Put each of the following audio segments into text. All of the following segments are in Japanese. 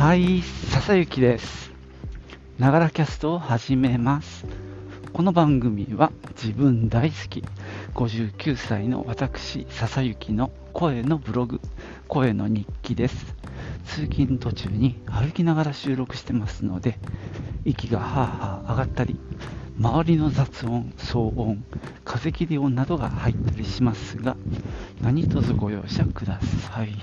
はい、笹雪です。ながらキャストを始めます。この番組は自分大好き59歳の私笹雪の声のブログ声の日記です通勤途中に歩きながら収録してますので息がはあはあ上がったり周りの雑音騒音風切り音などが入ったりしますが何卒ご容赦ください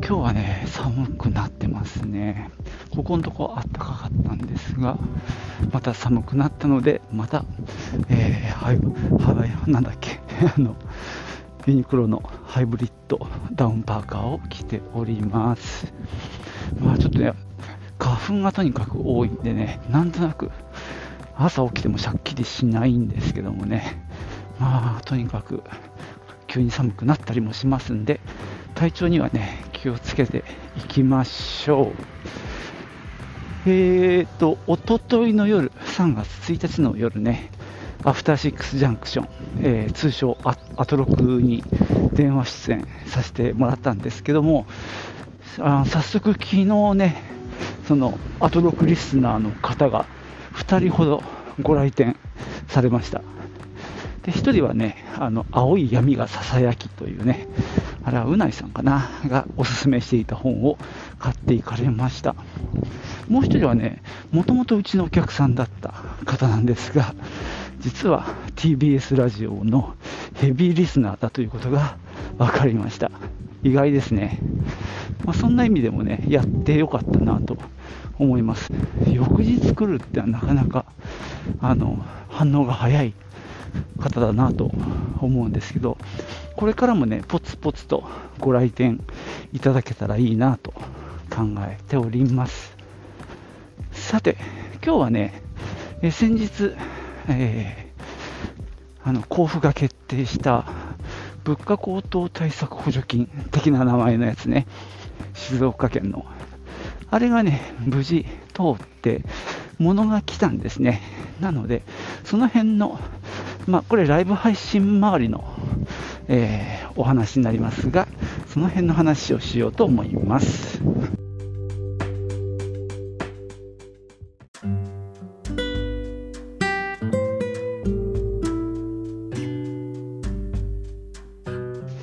今日はね寒くなってますね。ここのとこ暖かかったんですがまた寒くなったのでまた、えー、はいはいなんだっけ あのユニクロのハイブリッドダウンパーカーを着ております。まあちょっとね花粉がとにかく多いんでねなんとなく朝起きてもしゃっきりしないんですけどもね。まあとにかく急に寒くなったりもしますんで体調にはね気をつけていきましょう。えーとおとといの夜3月1日の夜ねアフターシックスジャンクション、えー、通称アアトロクに電話出演させてもらったんですけどもあ早速昨日ねそのアトロクリスナーの方が2人ほどご来店されました。で1人はねあの青い闇がささやきというねあれはうないさんかながおすすめしていた本を買っていかれました。もう1人はねもともとうちのお客さんだった方なんですが実は TBS ラジオのヘビーリスナーだということが分かりました。意外ですね、まあ、そんな意味でもねやってよかったなと思います。翌日来るってなかなかあの反応が早い。方だなと思うんですけどこれからもねポツポツとご来店いただけたらいいなと考えておりますさて今日はねえ先日えー、あの交付が決定した物価高騰対策補助金的な名前のやつね、静岡県の。あれがね、無事通って、物が来たんですね。なので、その辺の、まあ、これライブ配信周りの、えー、お話になりますが、その辺の話をしようと思います。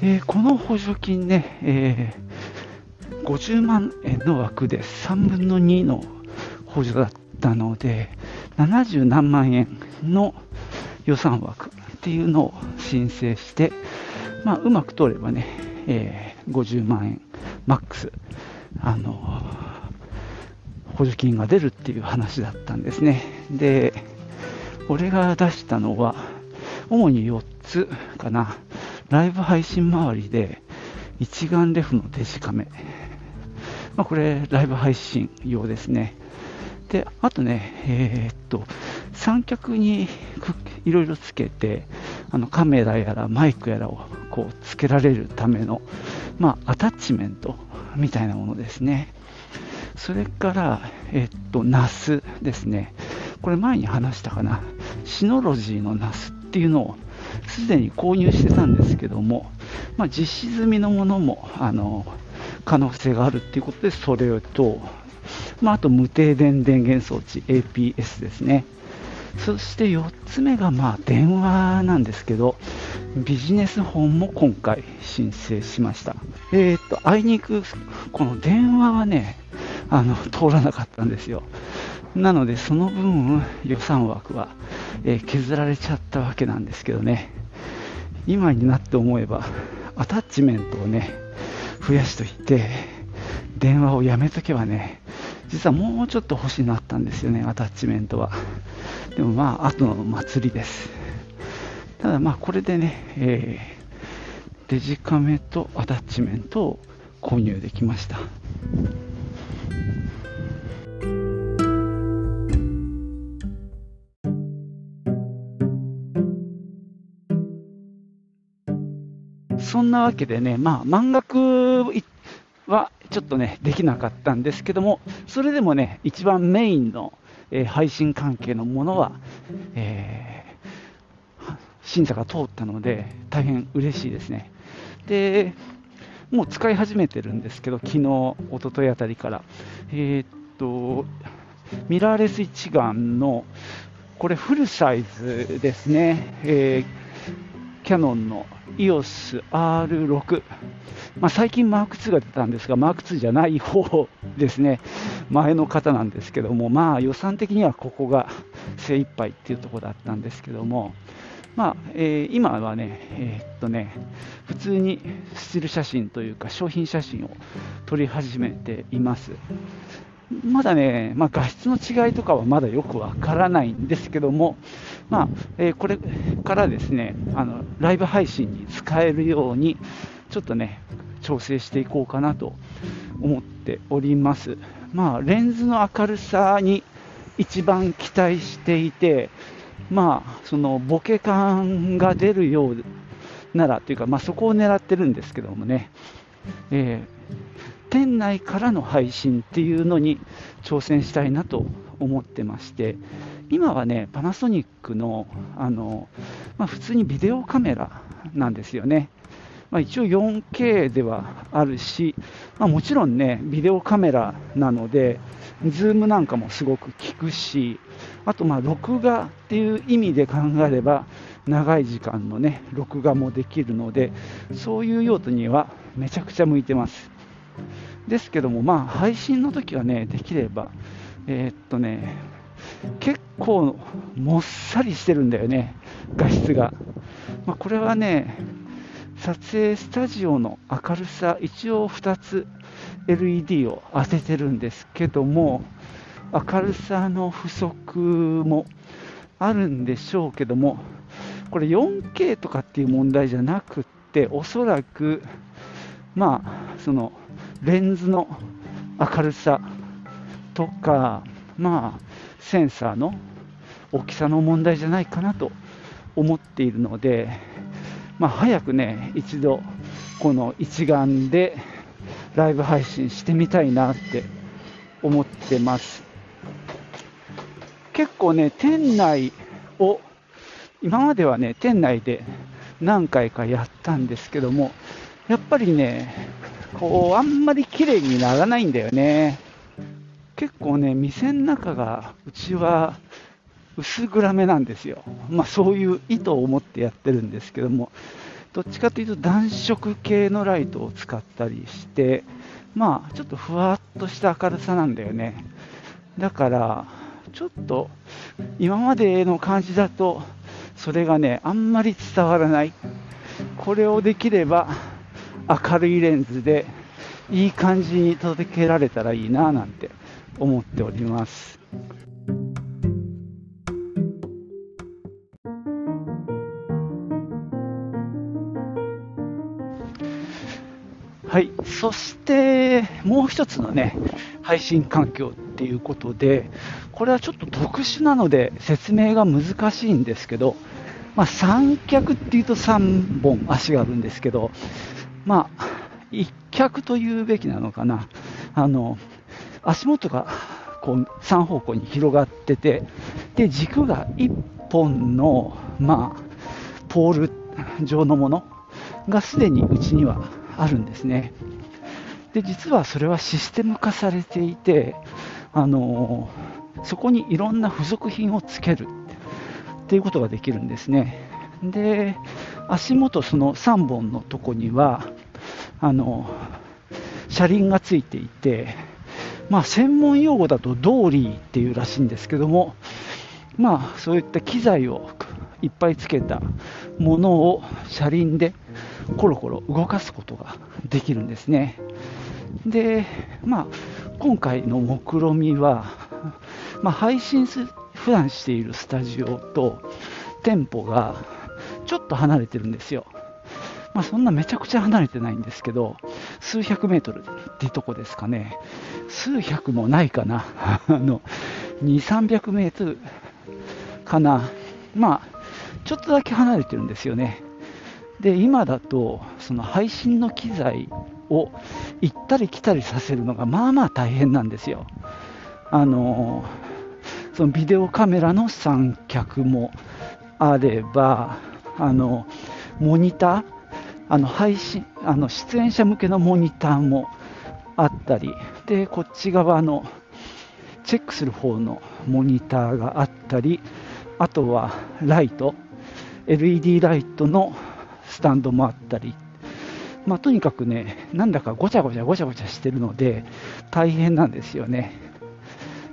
えー、この補助金ね、えー、50万円の枠で3分の2の補助だったので、70何万円の予算枠っていうのを申請して、まあ、うまく通ればね、えー、50万円マックス、あの補助金が出るっていう話だったんですね。で、俺が出したのは、主に4つかな。ライブ配信周りで一眼レフのデジカメ、まあ、これライブ配信用ですねであとねえー、っと三脚にいろいろつけてあのカメラやらマイクやらをこうつけられるための、まあ、アタッチメントみたいなものですね。それからえ、っと NAS ですね。これ前に話したかな。シノロジーの NAS っていうのをすでに購入してたんですけども、まあ、実施済みのものもあの可能性があるということで、それと、まあ、あと無停電電源装置 APS ですね。そして4つ目がまあ電話なんですけど、ビジネス本も今回申請しました。えっ、と、あいにくこの電話はね、あの通らなかったんですよ。なので、その分予算枠は、えー、削られちゃったわけなんですけどね、今になって思えば、アタッチメントをね、増やしといて、電話をやめとけばね、実はもうちょっと欲しいなったんですよね、アタッチメントは。でもまあ、後の祭りです。ただまあ、これでね、えー、デジカメとアタッチメントを購入できました。そんなわけでね、まあ、満額はちょっとね、できなかったんですけども、それでもね、一番メインの、え、配信関係のものは、えー、審査が通ったので、大変嬉しいですね。で、もう使い始めてるんですけど、昨日、一昨日あたりから。えー、っと、ミラーレス一眼の、これフルサイズですね。えー、キヤノンの EOS R6。まあ、最近マーク2が出たんですが、マーク2じゃない方ですね。前の方なんですけども、まあ予算的にはここが精一杯っていうところだったんですけども、まあえー、今はね、えー、っとね、普通にスチール写真というか商品写真を撮り始めています。まだね、まあ、画質の違いとかはまだよくわからないんですけども、まあえー、これからですねあのライブ配信に使えるようにちょっとね調整していこうかなと思っております。まあ、レンズの明るさに一番期待していて、まあ、そのボケ感が出るようならというか、まあ、そこを狙ってるんですけどもね、えー、店内からの配信っていうのに挑戦したいなと思ってまして、今はね、パナソニックのあの、まあ、普通にビデオカメラなんですよね。まあ、一応 4K ではあるし、まあ、もちろんね、ビデオカメラなので、ズームなんかもすごく効くし、あとまあ録画っていう意味で考えれば、長い時間のね、録画もできるので、そういう用途にはめちゃくちゃ向いてます。ですけども、まあ配信の時はね、できれば、えー、っとね、結構もっさりしてるんだよね、画質が。まあ、これはね、撮影スタジオの明るさ、一応2つ LED を当ててるんですけども、明るさの不足もあるんでしょうけども、これ 4K とかっていう問題じゃなくって、おそらく、まあ、そのレンズの明るさとか、まあ、センサーの大きさの問題じゃないかなと思っているので、まあ、早くね、一度、この一眼でライブ配信してみたいなって思ってます。結構ね、店内を、今まではね、店内で何回かやったんですけども、やっぱりね、こう、あんまり綺麗にならないんだよね。結構ね、店の中が、うちは薄暗めなんですよ。まあそういう意図を持ってやってるんですけども、どっちかというと暖色系のライトを使ったりして、まあちょっとふわっとした明るさなんだよね。だから、ちょっと今までの感じだと、それがね、あんまり伝わらない。これをできれば明るいレンズでいい感じに届けられたらいいななんて思っております。はい、そしてもう一つのね配信環境っていうことで、これはちょっと特殊なので説明が難しいんですけど、まあ、三脚っていうと3本足があるんですけど、まあ、一脚というべきなのかな、あの足元がこう3方向に広がってて、で軸が1本の、まあ、ポール状のものがすでにうちにはあるんですね。で実はそれはシステム化されていて、あのそこにいろんな付属品をつけるっていうことができるんですね。で足元その3本のとこにはあの車輪がついていて、まあ、専門用語だとドーリーっていうらしいんですけども、まあ、そういった機材をいっぱいつけたものを車輪でコロコロ動かすことができるんですね。で、まあ、今回の目論みは、まあ、配信す普段しているスタジオと店舗がちょっと離れてるんですよ。まあ、そんなめちゃくちゃ離れてないんですけど、数百メートルってとこですかね。数百もないかな。あの、2、300メートルかな。まあ、ちょっとだけ離れてるんですよね。で今だとその配信の機材を行ったり来たりさせるのがまあまあ大変なんですよ。あのそのビデオカメラの三脚もあればあのモニターあの配信あの出演者向けのモニターもあったりでこっち側のチェックする方のモニターがあったりあとはライト LED ライトのスタンドもあったり、まあ、とにかくねなんだかごちゃごちゃごちゃごちゃしてるので大変なんですよね。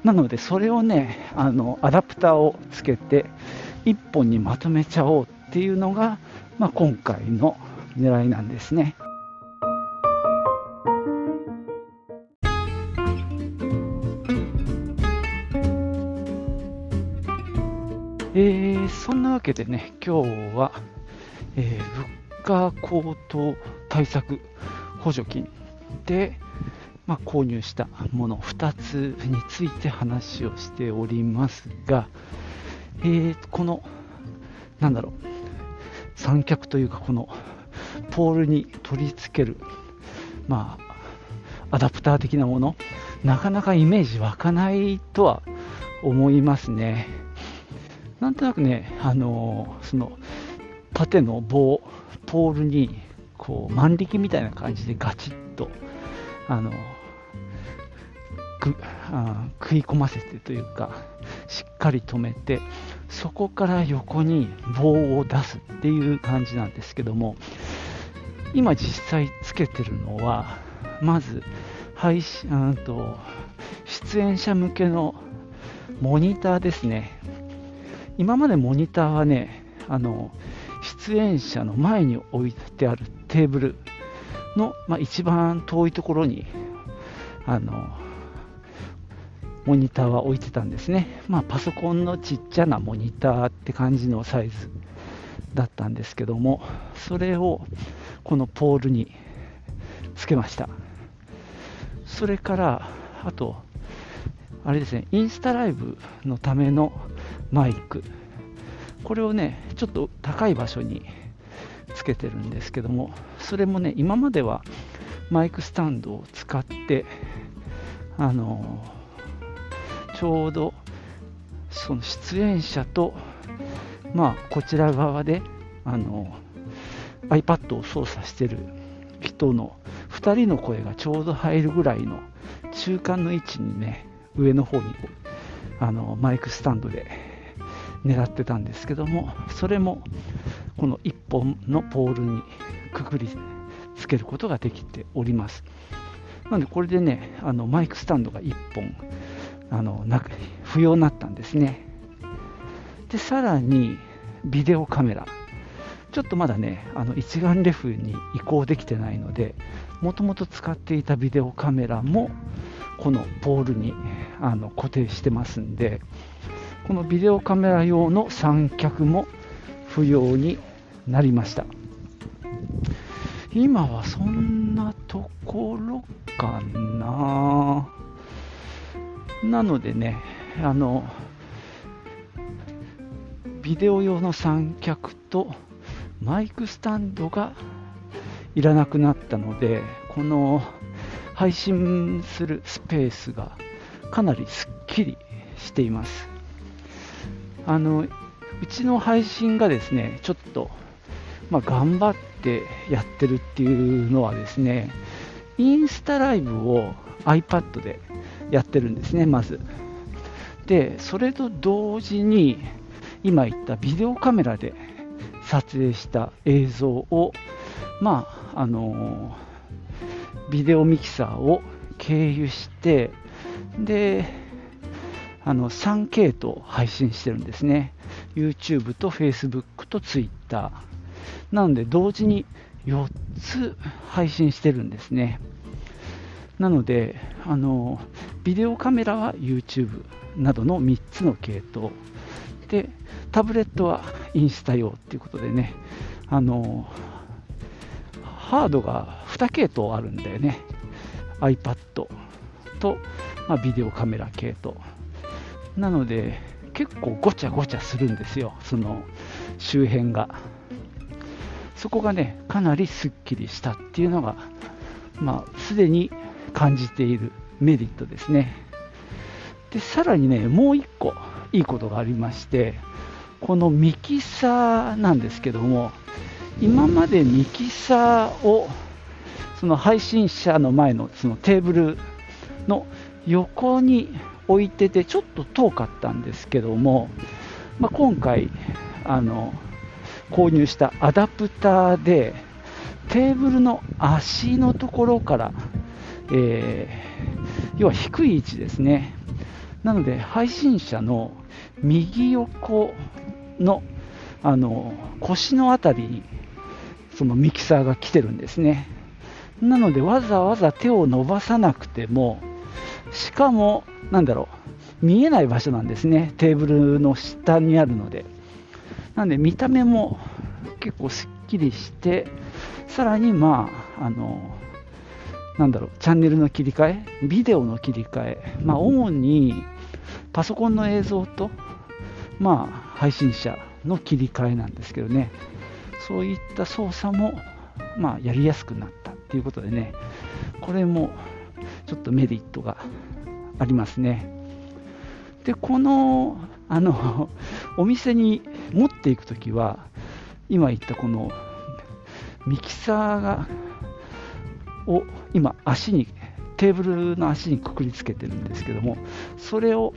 なのでそれをねあのアダプターをつけて1本にまとめちゃおうっっていうのが、まあ、今回の狙いなんですね。えー、そんなわけでね、今日は、えー、物価高騰対策補助金で、まあ、購入したもの2つについて話をしておりますが、えー、この、なんだろう、三脚というか、このポールに取り付ける、まあ、アダプター的なもの、なかなかイメージ湧かないとは思いますね。なんとなくね、あのその縦の棒、ポールにこう万力みたいな感じでガチッと、あのくあ食い込ませてというか、しっかり止めて、そこから横に棒を出すっていう感じなんですけども、今実際つけてるのは、まず配信と出演者向けのモニターですね。今までモニターはね、あの出演者の前に置いてあるテーブルの、まあ、一番遠いところにあのモニターは置いてたんですね、まあ、パソコンのちっちゃなモニターって感じのサイズだったんですけどもそれをこのポールにつけました。それからあとあれですねインスタライブのためのマイク。これをねちょっと高い場所につけてるんですけどもそれもね今まではマイクスタンドを使ってあのちょうどその出演者とまあこちら側であの iPad を操作してる人の2人の声がちょうど入るぐらいの中間の位置にね上の方にあのマイクスタンドで狙ってたんですけどもそれもこの1本のポールにくくりつけることができております。なのでこれでねあのマイクスタンドが1本あのな不要になったんですね。でさらにビデオカメラ。ちょっとまだねあの一眼レフに移行できてないのでもともと使っていたビデオカメラもこのポールにあの固定してますんでこのビデオカメラ用の三脚も不要になりました。今はそんなところかな。なのでねあのビデオ用の三脚とマイクスタンドがいらなくなったのでこの配信するスペースがかなりすっきりしています。あのうちの配信がですねちょっと、まあ、頑張ってやってるっていうのはですねインスタライブを iPad でやってるんですねまずでそれと同時に今言ったビデオカメラで撮影した映像をまああのビデオミキサーを経由してであの3系統配信してるんですね。YouTube と Facebook と Twitter。なので同時に4つ配信してるんですね。なので、あのビデオカメラは YouTube などの3つの系統。で、タブレットはインスタ用っていうことでね、あのハードが2系統あるんだよね。iPad と、まあ、ビデオカメラ系統。なので結構ごちゃごちゃするんですよその周辺がそこがねかなりすっきりしたっていうのがまあすでに感じているメリットですね。でさらにねもう1個いいことがありましてこのミキサーなんですけども今までミキサーをその配信者の前のそのテーブルの横に置いててちょっと遠かったんですけども、まあ、今回あの購入したアダプターでテーブルの足のところから、えー、要は低い位置ですね。なので配信者の右横のあの腰の辺りにそのミキサーが来てるんですね。なのでわざわざ手を伸ばさなくてもしかもなんだろう見えない場所なんですね。テーブルの下にあるので。なんで見た目も結構すっきりしてさらにまああのなんだろうチャンネルの切り替え？ビデオの切り替え？まあ主にパソコンの映像とまあ配信者の切り替えなんですけどね。そういった操作もまあやりやすくなったっていうことでね。これもちょっとメリットがありますね。でこのあのお店に持っていくときは今言ったこのミキサーがを今足にテーブルの足にくくりつけてるんですけどもそれを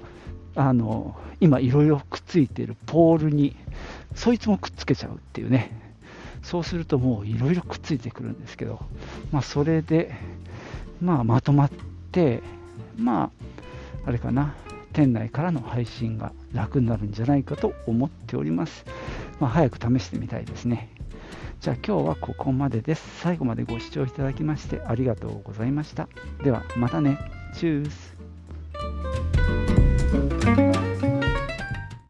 あの今いろいろくっついてるポールにそいつもくっつけちゃうっていうね。そうするともういろいろくっついてくるんですけど、まあ、それで、まあ、まとまってまああれかな店内からの配信が楽になるんじゃないかと思っております、まあ、早く試してみたいですね。じゃあ今日はここまでです。最後までご視聴いただきましてありがとうございました。ではまたね。チュース。